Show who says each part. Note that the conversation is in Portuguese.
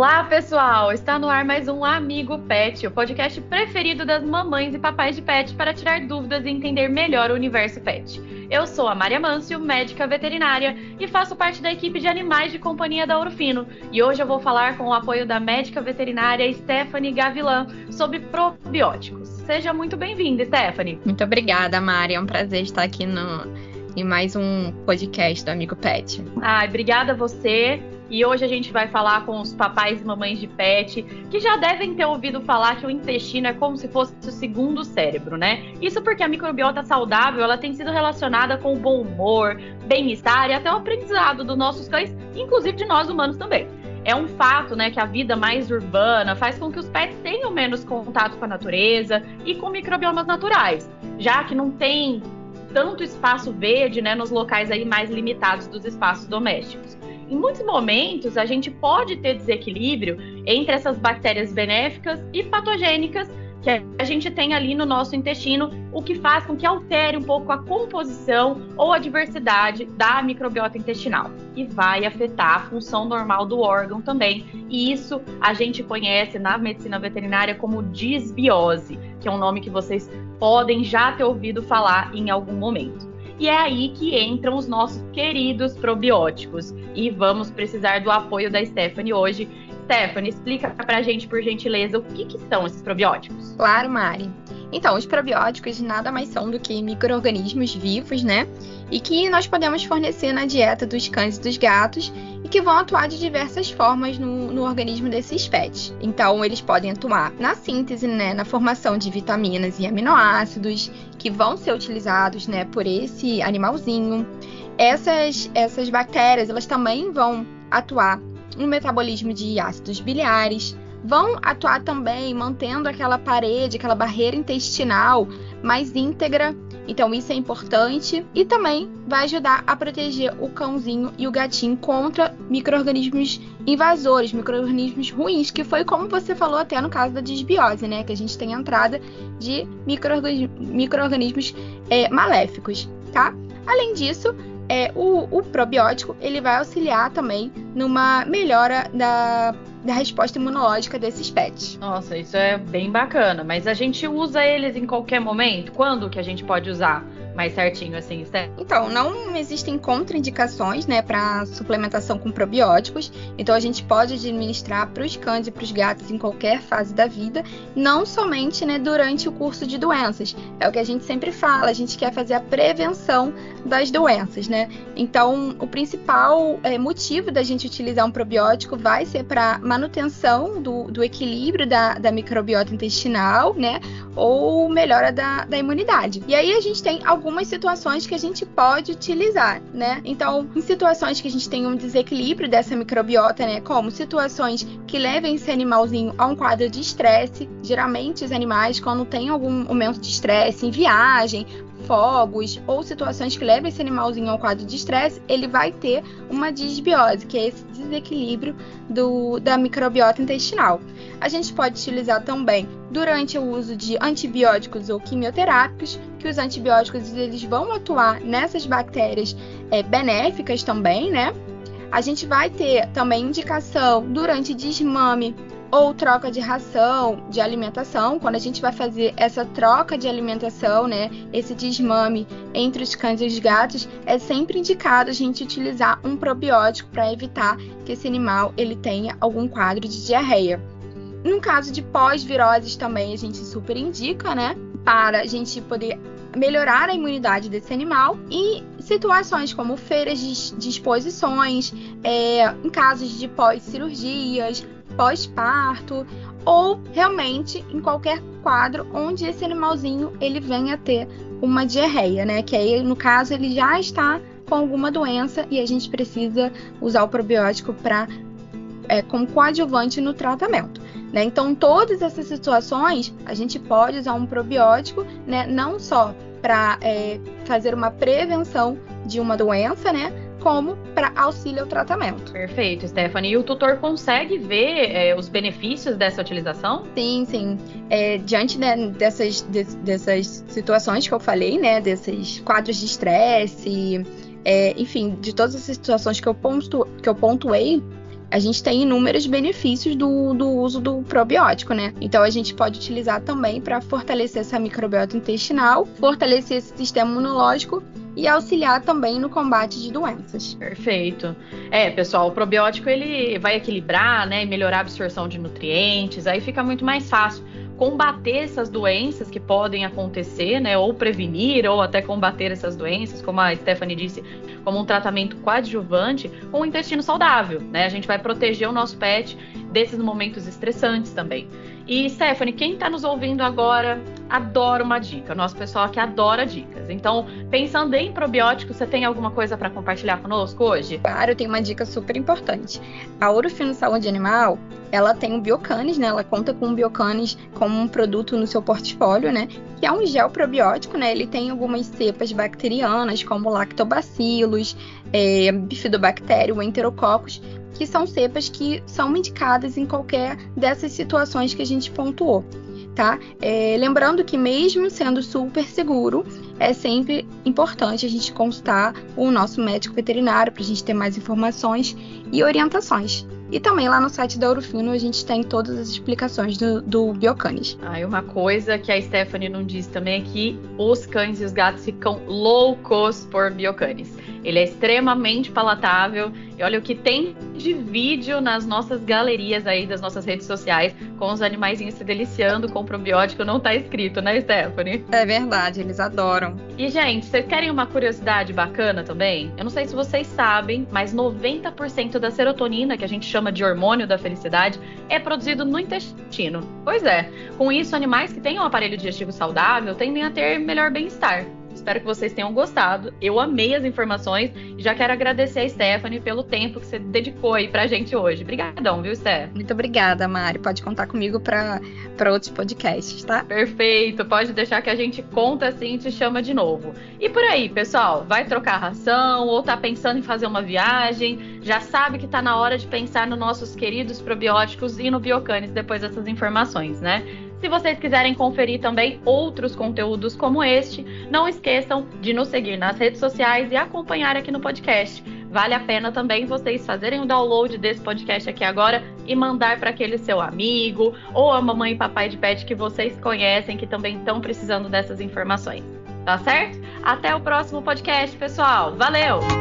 Speaker 1: Olá, pessoal! Está no ar mais um Amigo Pet, o podcast preferido das mamães e papais de pet para tirar dúvidas e entender melhor o universo pet. Eu sou a Maria Mâncio, médica veterinária, e faço parte da equipe de animais de companhia da Ourofino. E hoje eu vou falar com o apoio da médica veterinária Stephanie Gavilan sobre probióticos. Seja muito bem-vinda, Stephanie.
Speaker 2: Muito obrigada, Maria. É um prazer estar aqui no, em mais um podcast do Amigo Pet.
Speaker 1: Ai, obrigada a você. E hoje a gente vai falar com os papais e mamães de pet, que já devem ter ouvido falar que o intestino é como se fosse o segundo cérebro, né? Isso porque a microbiota saudável, ela tem sido relacionada com o bom humor, bem-estar e até o aprendizado dos nossos cães, inclusive de nós humanos também. É um fato, né, que a vida mais urbana faz com que os pets tenham menos contato com a natureza e com microbiomas naturais, já que não tem tanto espaço verde, né, nos locais aí mais limitados dos espaços domésticos em muitos momentos a gente pode ter desequilíbrio entre essas bactérias benéficas e patogênicas que a gente tem ali no nosso intestino, o que faz com que altere um pouco a composição ou a diversidade da microbiota intestinal e vai afetar a função normal do órgão também. E isso a gente conhece na medicina veterinária como disbiose, que é um nome que vocês podem já ter ouvido falar em algum momento. E é aí que entram os nossos queridos probióticos. E vamos precisar do apoio da Stephanie hoje. Stephanie, explica pra gente, por gentileza, o que, que são esses probióticos.
Speaker 2: Claro, Mari. Então, os probióticos nada mais são do que micro-organismos vivos, né? E que nós podemos fornecer na dieta dos cães e dos gatos e que vão atuar de diversas formas no, no organismo desses pets. Então, eles podem atuar na síntese, né? Na formação de vitaminas e aminoácidos que vão ser utilizados, né? Por esse animalzinho. Essas, essas bactérias, elas também vão atuar no metabolismo de ácidos biliares, vão atuar também mantendo aquela parede, aquela barreira intestinal mais íntegra. Então isso é importante e também vai ajudar a proteger o cãozinho e o gatinho contra microrganismos invasores, microrganismos ruins, que foi como você falou até no caso da disbiose, né, que a gente tem a entrada de microrganismos é, maléficos, tá? Além disso, é, o, o, probiótico ele vai auxiliar também numa melhora da, da resposta imunológica desses pets.
Speaker 1: Nossa, isso é bem bacana. Mas a gente usa eles em qualquer momento? Quando que a gente pode usar? Mais certinho, assim, certo?
Speaker 2: Então, não existem contraindicações, né, para suplementação com probióticos. Então, a gente pode administrar para os cães e para os gatos em qualquer fase da vida, não somente, né, durante o curso de doenças. É o que a gente sempre fala, a gente quer fazer a prevenção das doenças, né? Então, o principal é, motivo da gente utilizar um probiótico vai ser para manutenção do, do equilíbrio da, da microbiota intestinal, né? Ou melhora da, da imunidade. E aí a gente tem algumas situações que a gente pode utilizar, né? Então, em situações que a gente tem um desequilíbrio dessa microbiota, né? Como situações que levem esse animalzinho a um quadro de estresse. Geralmente, os animais, quando tem algum momento de estresse, em viagem, fogos ou situações que levam esse animalzinho ao quadro de estresse, ele vai ter uma disbiose, que é esse desequilíbrio do, da microbiota intestinal. A gente pode utilizar também durante o uso de antibióticos ou quimioterápicos, que os antibióticos eles vão atuar nessas bactérias é, benéficas também, né? A gente vai ter também indicação durante desmame ou troca de ração, de alimentação, quando a gente vai fazer essa troca de alimentação, né, esse desmame entre os cães e os gatos, é sempre indicado a gente utilizar um probiótico para evitar que esse animal ele tenha algum quadro de diarreia. No caso de pós-viroses também a gente super indica, né, para a gente poder melhorar a imunidade desse animal e situações como feiras de, exposições, é, em casos de pós-cirurgias, pós-parto ou realmente em qualquer quadro onde esse animalzinho ele venha ter uma diarreia, né? Que aí no caso ele já está com alguma doença e a gente precisa usar o probiótico para é, como coadjuvante no tratamento. Né? Então, todas essas situações a gente pode usar um probiótico, né? Não só para é, fazer uma prevenção de uma doença, né? Como para auxílio ao tratamento.
Speaker 1: Perfeito, Stephanie. E o tutor consegue ver é, os benefícios dessa utilização?
Speaker 2: Sim, sim. É, diante né, dessas, de, dessas situações que eu falei, né, desses quadros de estresse, é, enfim, de todas essas situações que eu, pontu, que eu pontuei, a gente tem inúmeros benefícios do, do uso do probiótico, né? Então a gente pode utilizar também para fortalecer essa microbiota intestinal, fortalecer esse sistema imunológico e auxiliar também no combate de doenças.
Speaker 1: Perfeito. É, pessoal, o probiótico ele vai equilibrar, né, melhorar a absorção de nutrientes, aí fica muito mais fácil combater essas doenças que podem acontecer, né, ou prevenir, ou até combater essas doenças, como a Stephanie disse, como um tratamento coadjuvante, com o intestino saudável, né? A gente vai proteger o nosso pet desses momentos estressantes também. E Stephanie, quem está nos ouvindo agora adora uma dica. Nosso pessoal aqui adora dicas. Então, pensando em probióticos, você tem alguma coisa para compartilhar conosco hoje?
Speaker 2: Claro, eu tenho uma dica super importante. A Ourofino Saúde Animal, ela tem o Biocanis, né? Ela conta com o Biocanis como um produto no seu portfólio, né? Que é um gel probiótico, né? Ele tem algumas cepas bacterianas, como lactobacilos, é, bifidobactério, enterococcus, que são cepas que são indicadas em qualquer dessas situações que a gente pontuou. Tá? É, lembrando que mesmo sendo super seguro, é sempre importante a gente consultar o nosso médico veterinário para a gente ter mais informações e orientações. E também lá no site da Ourofino a gente tem todas as explicações do, do Biocanis.
Speaker 1: Ah, e uma coisa que a Stephanie não disse também é que os cães e os gatos ficam loucos por Biocanis. Ele é extremamente palatável. E olha o que tem de vídeo nas nossas galerias aí das nossas redes sociais com os animaizinhos se deliciando com probiótico. Não tá escrito, né, Stephanie?
Speaker 2: É verdade, eles adoram.
Speaker 1: E, gente, vocês querem uma curiosidade bacana também? Eu não sei se vocês sabem, mas 90% da serotonina, que a gente chama de hormônio da felicidade, é produzido no intestino. Pois é, com isso, animais que têm um aparelho digestivo saudável tendem a ter melhor bem-estar. Espero que vocês tenham gostado. Eu amei as informações e já quero agradecer a Stephanie pelo tempo que você dedicou aí pra gente hoje. Obrigadão, viu, Steph?
Speaker 2: Muito obrigada, Mari. Pode contar comigo para outros podcasts, tá?
Speaker 1: Perfeito. Pode deixar que a gente conta assim e te chama de novo. E por aí, pessoal, vai trocar ração ou tá pensando em fazer uma viagem? Já sabe que tá na hora de pensar nos nossos queridos probióticos e no Biocanis depois dessas informações, né? Se vocês quiserem conferir também outros conteúdos como este, não esqueçam de nos seguir nas redes sociais e acompanhar aqui no podcast. Vale a pena também vocês fazerem o download desse podcast aqui agora e mandar para aquele seu amigo ou a mamãe e papai de pet que vocês conhecem que também estão precisando dessas informações. Tá certo? Até o próximo podcast, pessoal. Valeu!